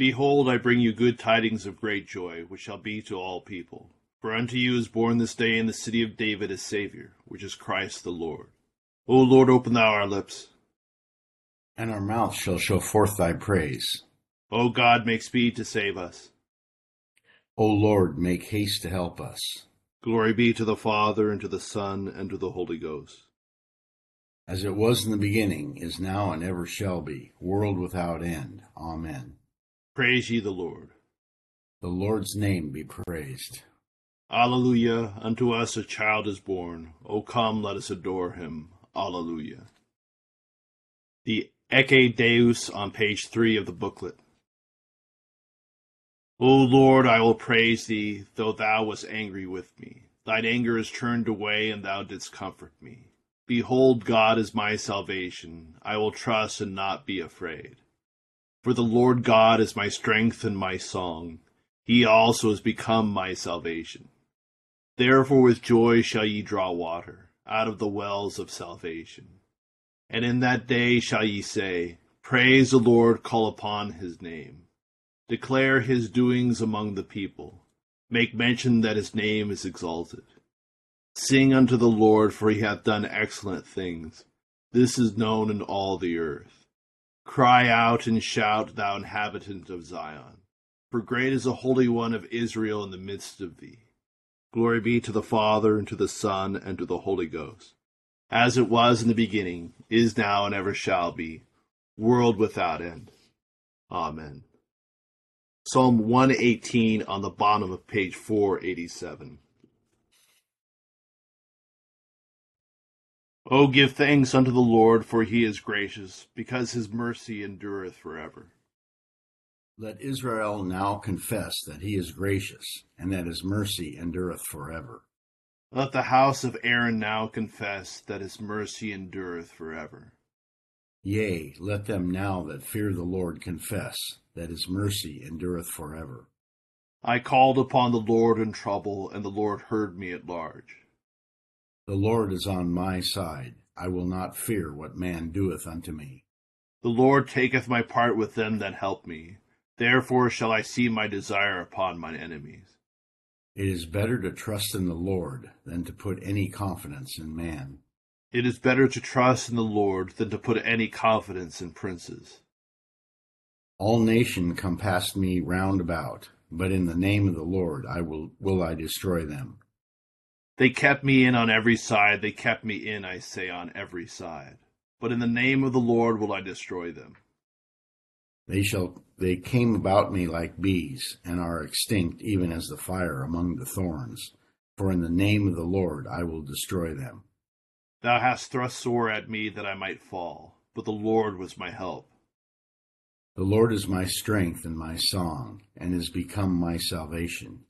Behold, I bring you good tidings of great joy, which shall be to all people. For unto you is born this day in the city of David a Saviour, which is Christ the Lord. O Lord, open thou our lips. And our mouth shall show forth thy praise. O God, make speed to save us. O Lord, make haste to help us. Glory be to the Father, and to the Son, and to the Holy Ghost. As it was in the beginning, is now, and ever shall be, world without end. Amen. Praise ye the Lord. The Lord's name be praised. Alleluia. Unto us a child is born. O come, let us adore him. Alleluia. The Ecce Deus on page three of the booklet. O Lord, I will praise thee, though thou wast angry with me. Thine anger is turned away, and thou didst comfort me. Behold, God is my salvation. I will trust and not be afraid. For the Lord God is my strength and my song. He also has become my salvation. Therefore with joy shall ye draw water out of the wells of salvation. And in that day shall ye say, Praise the Lord, call upon his name. Declare his doings among the people. Make mention that his name is exalted. Sing unto the Lord, for he hath done excellent things. This is known in all the earth. Cry out and shout, thou inhabitant of Zion, for great is the Holy One of Israel in the midst of thee. Glory be to the Father, and to the Son, and to the Holy Ghost, as it was in the beginning, is now, and ever shall be, world without end. Amen. Psalm 118 on the bottom of page 487. O give thanks unto the Lord, for he is gracious, because his mercy endureth forever. Let Israel now confess that he is gracious, and that his mercy endureth forever. Let the house of Aaron now confess that his mercy endureth forever. Yea, let them now that fear the Lord confess that his mercy endureth forever. I called upon the Lord in trouble, and the Lord heard me at large. The Lord is on my side. I will not fear what man doeth unto me. The Lord taketh my part with them that help me. Therefore shall I see my desire upon mine enemies. It is better to trust in the Lord than to put any confidence in man. It is better to trust in the Lord than to put any confidence in princes. All nation compassed me round about, but in the name of the Lord I will will I destroy them. They kept me in on every side. They kept me in, I say, on every side. But in the name of the Lord will I destroy them. They shall they came about me like bees, and are extinct even as the fire among the thorns. For in the name of the Lord I will destroy them. Thou hast thrust sore at me that I might fall, but the Lord was my help. The Lord is my strength and my song, and is become my salvation.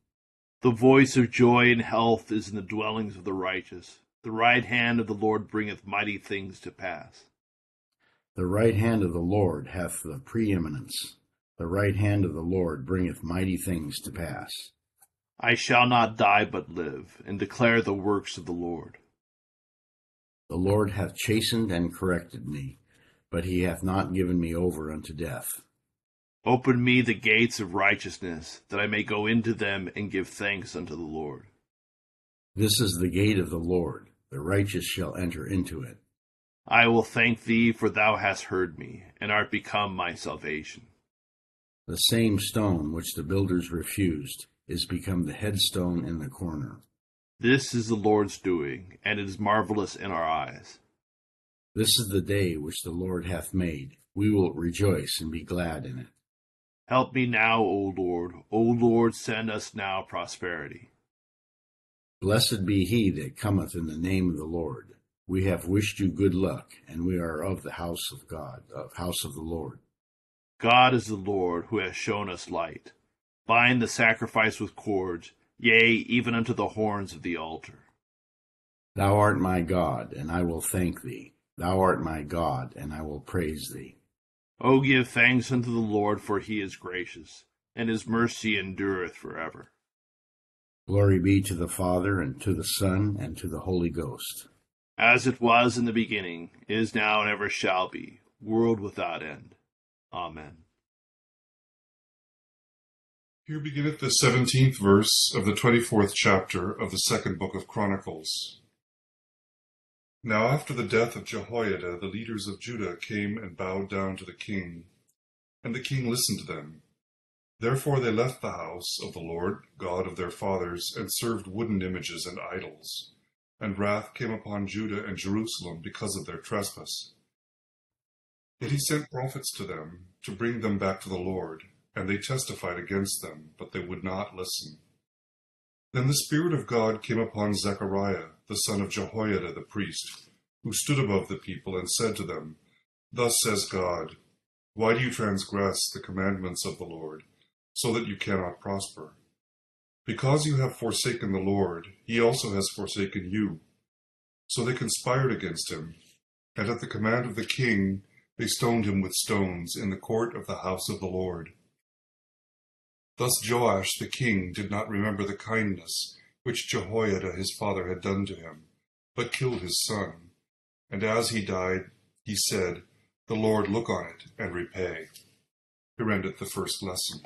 The voice of joy and health is in the dwellings of the righteous. The right hand of the Lord bringeth mighty things to pass. The right hand of the Lord hath the preeminence. The right hand of the Lord bringeth mighty things to pass. I shall not die but live, and declare the works of the Lord. The Lord hath chastened and corrected me, but he hath not given me over unto death. Open me the gates of righteousness, that I may go into them and give thanks unto the Lord. This is the gate of the Lord, the righteous shall enter into it. I will thank thee, for thou hast heard me, and art become my salvation. The same stone which the builders refused is become the headstone in the corner. This is the Lord's doing, and it is marvelous in our eyes. This is the day which the Lord hath made. We will rejoice and be glad in it. Help me now, O Lord. O Lord, send us now prosperity. Blessed be he that cometh in the name of the Lord. We have wished you good luck, and we are of the house of God, of house of the Lord. God is the Lord who has shown us light. Bind the sacrifice with cords, yea, even unto the horns of the altar. Thou art my God, and I will thank thee. Thou art my God, and I will praise thee. O give thanks unto the Lord, for he is gracious, and his mercy endureth forever. Glory be to the Father, and to the Son, and to the Holy Ghost. As it was in the beginning, is now, and ever shall be, world without end. Amen. Here beginneth the seventeenth verse of the twenty-fourth chapter of the second book of Chronicles. Now after the death of Jehoiada, the leaders of Judah came and bowed down to the king, and the king listened to them. Therefore they left the house of the Lord God of their fathers, and served wooden images and idols. And wrath came upon Judah and Jerusalem because of their trespass. Yet he sent prophets to them to bring them back to the Lord and they testified against them, but they would not listen. Then the Spirit of God came upon Zechariah, the son of Jehoiada the priest, who stood above the people, and said to them, Thus says God, Why do you transgress the commandments of the Lord, so that you cannot prosper? Because you have forsaken the Lord, he also has forsaken you. So they conspired against him, and at the command of the king they stoned him with stones in the court of the house of the Lord. Thus Joash the king did not remember the kindness which Jehoiada his father had done to him, but killed his son. And as he died, he said, The Lord look on it and repay. Here endeth the first lesson.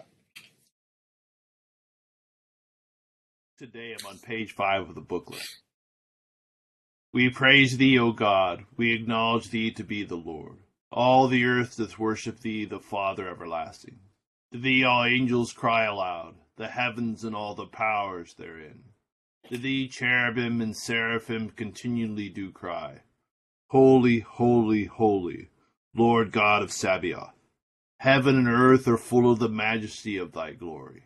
Te Deum on page five of the booklet. We praise thee, O God. We acknowledge thee to be the Lord. All the earth doth worship thee, the Father everlasting. To thee all angels cry aloud, the heavens and all the powers therein. To thee cherubim and seraphim continually do cry, Holy, holy, holy, Lord God of Sabaoth. Heaven and earth are full of the majesty of thy glory.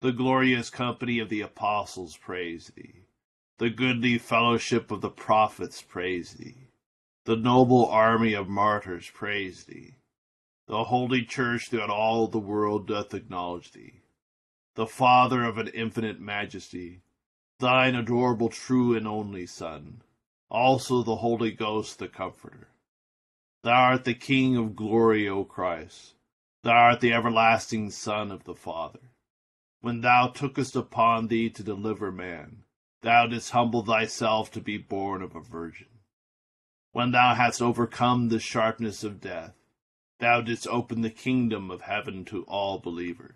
The glorious company of the apostles praise thee. The goodly fellowship of the prophets praise thee. The noble army of martyrs praise thee. The holy church throughout all the world doth acknowledge thee, the Father of an infinite majesty, thine adorable true and only Son, also the Holy Ghost the Comforter. Thou art the King of glory, O Christ. Thou art the everlasting Son of the Father. When thou tookest upon thee to deliver man, thou didst humble thyself to be born of a virgin. When thou hast overcome the sharpness of death, Thou didst open the kingdom of heaven to all believers.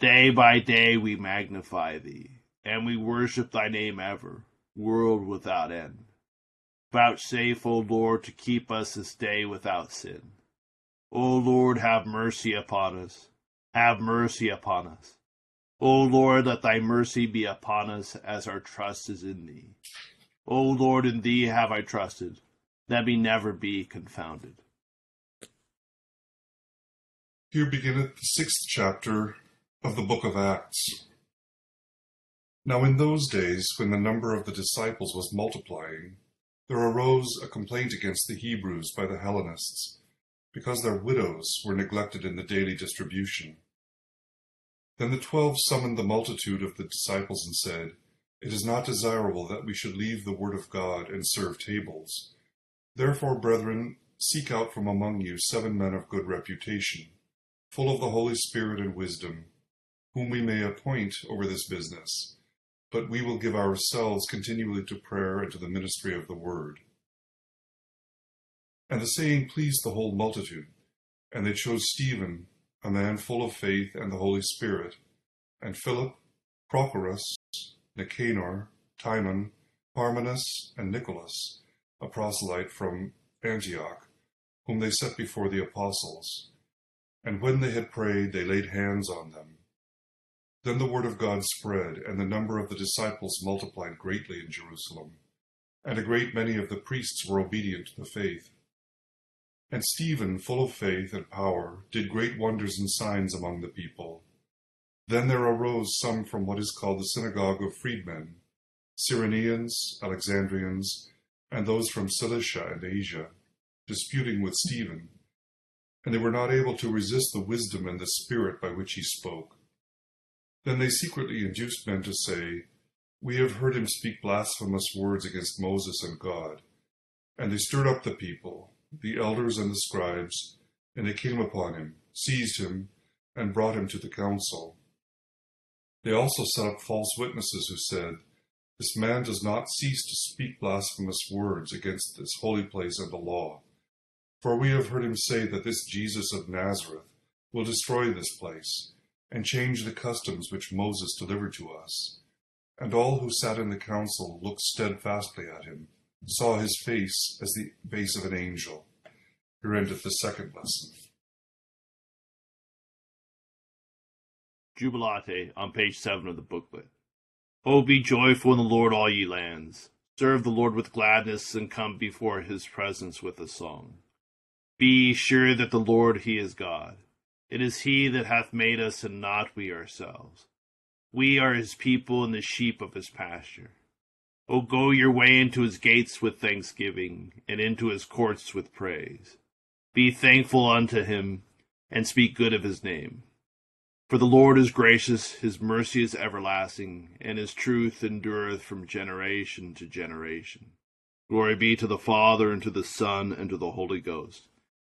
Day by day we magnify thee, and we worship thy name ever, world without end. Vouchsafe, O Lord, to keep us this day without sin. O Lord, have mercy upon us. Have mercy upon us. O Lord, let thy mercy be upon us as our trust is in thee. O Lord, in thee have I trusted. Let me never be confounded. Here beginneth the sixth chapter of the book of Acts. Now in those days, when the number of the disciples was multiplying, there arose a complaint against the Hebrews by the Hellenists, because their widows were neglected in the daily distribution. Then the twelve summoned the multitude of the disciples and said, It is not desirable that we should leave the word of God and serve tables. Therefore, brethren, seek out from among you seven men of good reputation full of the Holy Spirit and wisdom, whom we may appoint over this business, but we will give ourselves continually to prayer and to the ministry of the word. And the saying pleased the whole multitude, and they chose Stephen, a man full of faith and the Holy Spirit, and Philip, Prochorus, Nicanor, Timon, Parmenas, and Nicholas, a proselyte from Antioch, whom they set before the apostles. And when they had prayed, they laid hands on them. Then the word of God spread, and the number of the disciples multiplied greatly in Jerusalem. And a great many of the priests were obedient to the faith. And Stephen, full of faith and power, did great wonders and signs among the people. Then there arose some from what is called the synagogue of freedmen, Cyrenians, Alexandrians, and those from Cilicia and Asia, disputing with Stephen and they were not able to resist the wisdom and the spirit by which he spoke. Then they secretly induced men to say, We have heard him speak blasphemous words against Moses and God. And they stirred up the people, the elders and the scribes, and they came upon him, seized him, and brought him to the council. They also set up false witnesses who said, This man does not cease to speak blasphemous words against this holy place and the law. For we have heard him say that this Jesus of Nazareth will destroy this place and change the customs which Moses delivered to us. And all who sat in the council looked steadfastly at him, saw his face as the face of an angel. Here endeth the second lesson. Jubilate on page 7 of the booklet. O be joyful in the Lord, all ye lands. Serve the Lord with gladness and come before his presence with a song. Be sure that the Lord, he is God. It is he that hath made us and not we ourselves. We are his people and the sheep of his pasture. O go your way into his gates with thanksgiving and into his courts with praise. Be thankful unto him and speak good of his name. For the Lord is gracious, his mercy is everlasting, and his truth endureth from generation to generation. Glory be to the Father, and to the Son, and to the Holy Ghost,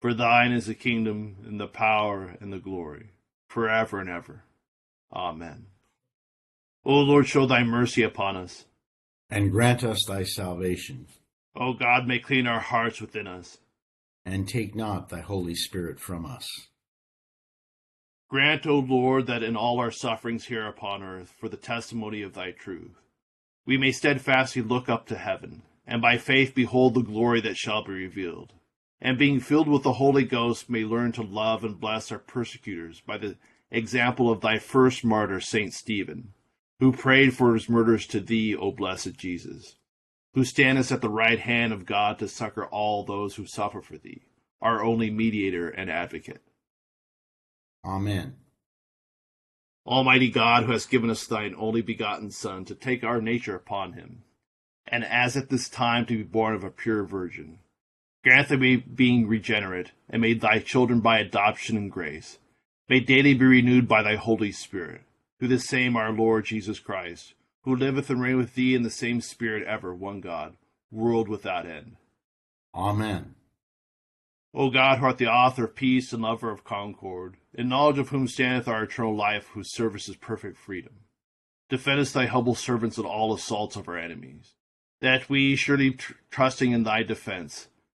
For thine is the kingdom, and the power, and the glory, forever and ever. Amen. O Lord, show thy mercy upon us. And grant us thy salvation. O God, may clean our hearts within us. And take not thy Holy Spirit from us. Grant, O Lord, that in all our sufferings here upon earth, for the testimony of thy truth, we may steadfastly look up to heaven, and by faith behold the glory that shall be revealed. And being filled with the Holy Ghost, may learn to love and bless our persecutors by the example of thy first martyr, Saint Stephen, who prayed for his murderers to thee, O blessed Jesus, who standest at the right hand of God to succor all those who suffer for thee, our only mediator and advocate. Amen. Almighty God, who hast given us thine only begotten Son, to take our nature upon him, and as at this time to be born of a pure virgin, grant that we, being regenerate, and made thy children by adoption and grace, may daily be renewed by thy Holy Spirit, through the same our Lord Jesus Christ, who liveth and reigneth with thee in the same Spirit ever, one God, world without end. Amen. O God, who art the author of peace and lover of concord, in knowledge of whom standeth our eternal life, whose service is perfect freedom, defend us thy humble servants in all assaults of our enemies, that we, surely tr- trusting in thy defense,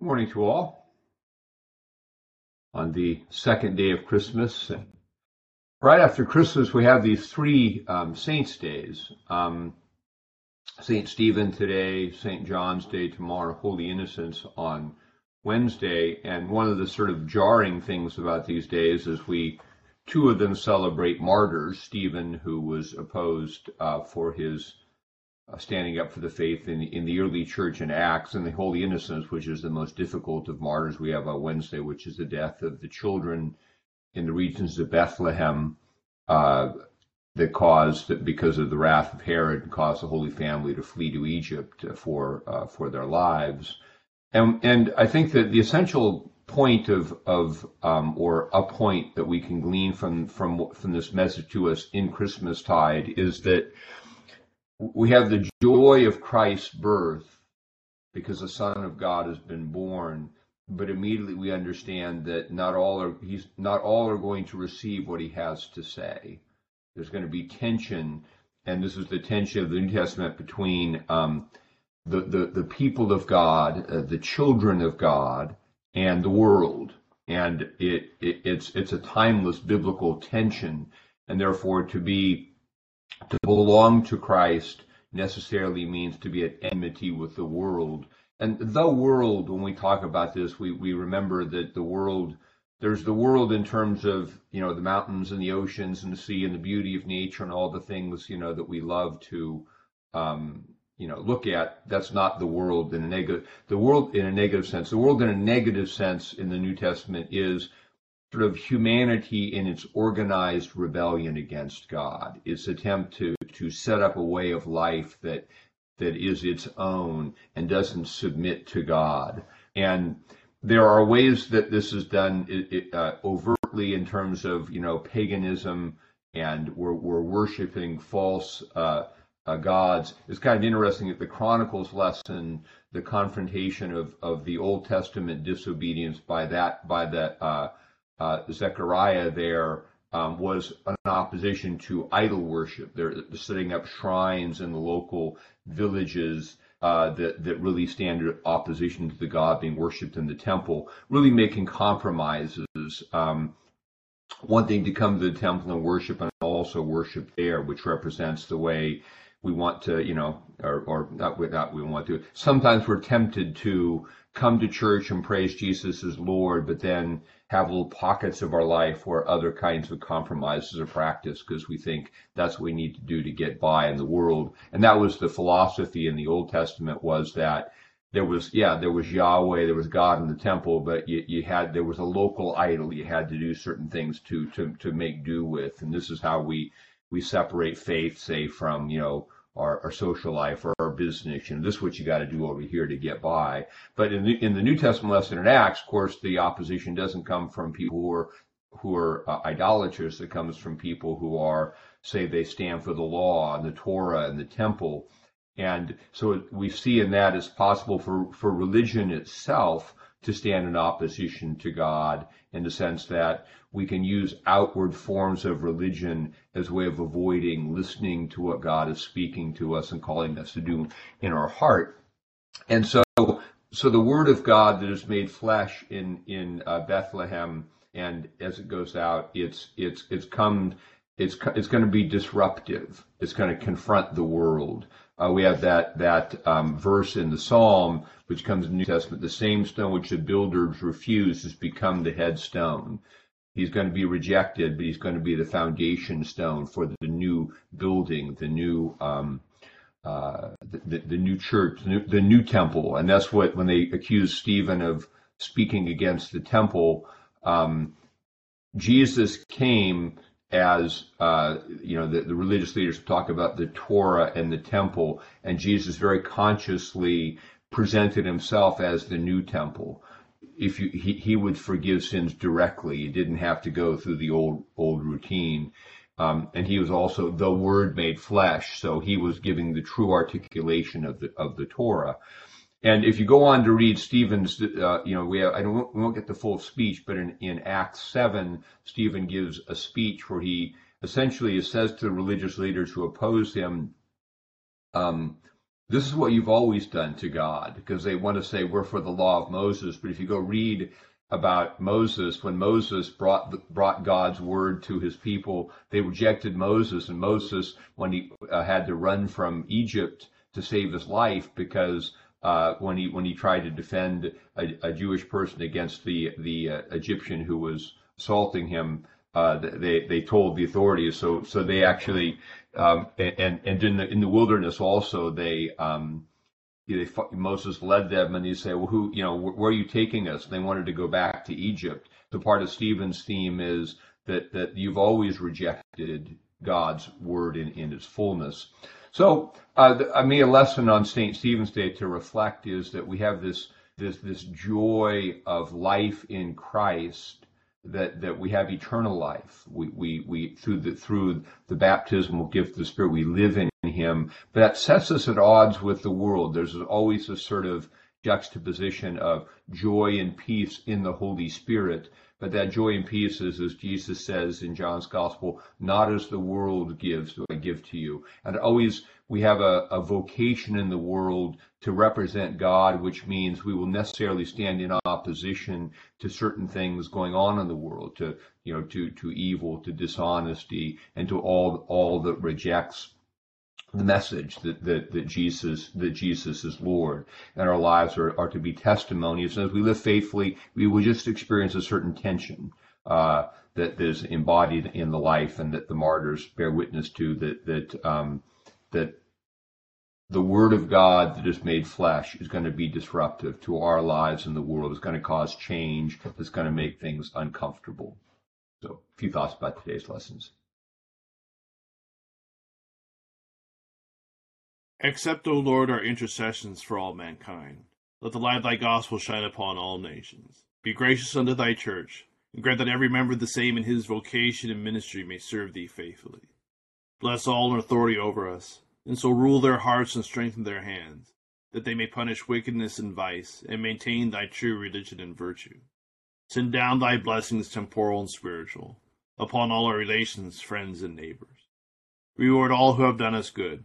Morning to all. On the second day of Christmas, right after Christmas, we have these three um, saints' days. Um, St. Stephen today, St. John's Day tomorrow, Holy Innocents on Wednesday. And one of the sort of jarring things about these days is we, two of them celebrate martyrs. Stephen, who was opposed uh, for his uh, standing up for the faith in, in the early church in Acts, and the Holy Innocents, which is the most difficult of martyrs we have on Wednesday, which is the death of the children in the regions of Bethlehem. Uh, that caused because of the wrath of Herod caused the Holy Family to flee to Egypt for uh, for their lives, and and I think that the essential point of of um, or a point that we can glean from from from this message to us in Christmas tide is that we have the joy of Christ's birth because the Son of God has been born, but immediately we understand that not all are he's not all are going to receive what he has to say there's going to be tension, and this is the tension of the New Testament between um, the, the, the people of God, uh, the children of God, and the world. And it, it, it's it's a timeless biblical tension, and therefore to be to belong to Christ necessarily means to be at enmity with the world. And the world, when we talk about this, we, we remember that the world there's the world in terms of you know the mountains and the oceans and the sea and the beauty of nature and all the things you know that we love to um, you know look at that's not the world in a negative the world in a negative sense the world in a negative sense in the new testament is sort of humanity in its organized rebellion against god its attempt to to set up a way of life that that is its own and doesn't submit to god and there are ways that this is done uh, overtly in terms of you know paganism and we're, we're worshiping false uh, uh, gods. It's kind of interesting that the Chronicles lesson the confrontation of, of the Old Testament disobedience by that by uh, Zechariah there um, was an opposition to idol worship. They're setting up shrines in the local villages uh, that that really stand in opposition to the God being worshipped in the temple, really making compromises. Um, wanting to come to the temple and worship also worship there, which represents the way we want to, you know, or, or not, not we want to. Sometimes we're tempted to come to church and praise Jesus as Lord, but then have little pockets of our life where other kinds of compromises are practiced because we think that's what we need to do to get by in the world. And that was the philosophy in the Old Testament was that there was yeah there was Yahweh there was God in the temple but you, you had there was a local idol you had to do certain things to to to make do with and this is how we we separate faith say from you know our, our social life or our business. You know, this is what you got to do over here to get by. But in the, in the New Testament lesson in Acts, of course, the opposition doesn't come from people who are who are uh, idolaters. It comes from people who are say they stand for the law and the Torah and the temple. And so we see in that it's possible for, for religion itself to stand in opposition to God in the sense that we can use outward forms of religion as a way of avoiding listening to what God is speaking to us and calling us to do in our heart. And so, so the word of God that is made flesh in in uh, Bethlehem, and as it goes out, it's it's it's come. It's it's going to be disruptive. It's going to confront the world. Uh, we have that that um, verse in the Psalm, which comes in the New Testament. The same stone which the builders refused has become the headstone. He's going to be rejected, but he's going to be the foundation stone for the new building, the new um, uh, the, the, new church, the new, the new, temple, and that's what when they accused Stephen of speaking against the temple, um, Jesus came as uh, you know the, the, religious leaders talk about the Torah and the temple, and Jesus very consciously presented himself as the new temple if you he, he would forgive sins directly. He didn't have to go through the old old routine. Um, and he was also the Word made flesh, so he was giving the true articulation of the of the Torah. And if you go on to read Stephen's, uh, you know, we have, I don't we won't get the full speech, but in, in Acts seven, Stephen gives a speech where he essentially says to the religious leaders who oppose him, um, this is what you've always done to God, because they want to say we're for the law of Moses. But if you go read about Moses, when Moses brought brought God's word to his people, they rejected Moses, and Moses, when he uh, had to run from Egypt to save his life because uh, when he when he tried to defend a, a Jewish person against the the uh, Egyptian who was assaulting him, uh, they they told the authorities. So so they actually um, and and in the in the wilderness also they. Um, Moses led them, and he said, "Well, who, you know, where are you taking us?" And they wanted to go back to Egypt. So part of Stephen's theme is that that you've always rejected God's word in, in its fullness. So, uh, I mean, a lesson on St. Stephen's Day to reflect is that we have this this this joy of life in Christ that that we have eternal life. We we, we through the through the baptismal gift of the Spirit we live in Him. But that sets us at odds with the world. There's always a sort of juxtaposition of joy and peace in the Holy Spirit. But that joy and peace is, as Jesus says in John's Gospel, not as the world gives, do I give to you. And always we have a, a vocation in the world to represent God, which means we will necessarily stand in opposition to certain things going on in the world, to you know, to to evil, to dishonesty, and to all all that rejects the message that, that, that Jesus that Jesus is Lord, and our lives are, are to be testimonies. And as we live faithfully, we will just experience a certain tension uh, that is embodied in the life, and that the martyrs bear witness to. That that um, that the word of God that is made flesh is going to be disruptive to our lives in the world. It's going to cause change. It's going to make things uncomfortable. So, a few thoughts about today's lessons. Accept, O Lord, our intercessions for all mankind. Let the light of thy gospel shine upon all nations. Be gracious unto thy church, and grant that every member the same in his vocation and ministry may serve thee faithfully. Bless all in authority over us and so rule their hearts and strengthen their hands, that they may punish wickedness and vice, and maintain thy true religion and virtue. Send down thy blessings, temporal and spiritual, upon all our relations, friends, and neighbors. Reward all who have done us good,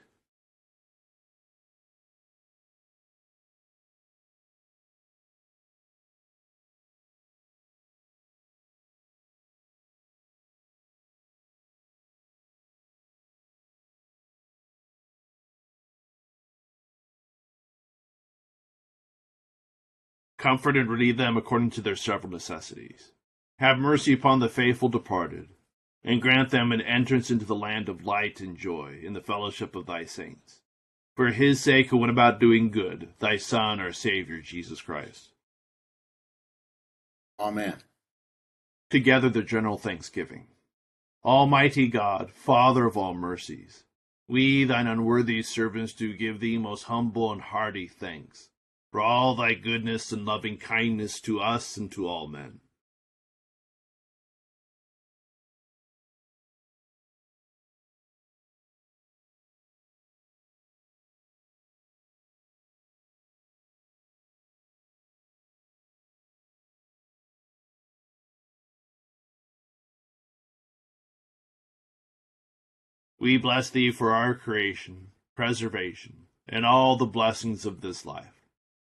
Comfort and relieve them according to their several necessities. Have mercy upon the faithful departed, and grant them an entrance into the land of light and joy in the fellowship of thy saints. For his sake who went about doing good, thy Son, our Savior, Jesus Christ. Amen. Together the general thanksgiving. Almighty God, Father of all mercies, we, thine unworthy servants, do give thee most humble and hearty thanks for all thy goodness and loving kindness to us and to all men. We bless thee for our creation, preservation, and all the blessings of this life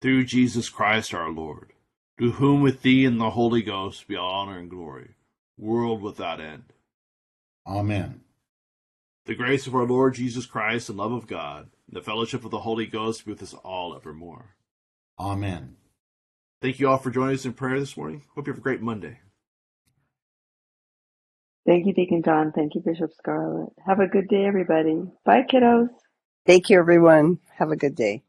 through Jesus Christ our Lord, to whom with thee and the Holy Ghost be all honor and glory, world without end. Amen. The grace of our Lord Jesus Christ and love of God, and the fellowship of the Holy Ghost be with us all evermore. Amen. Thank you all for joining us in prayer this morning. Hope you have a great Monday. Thank you, Deacon John. Thank you, Bishop Scarlett. Have a good day, everybody. Bye, kiddos. Thank you, everyone. Have a good day.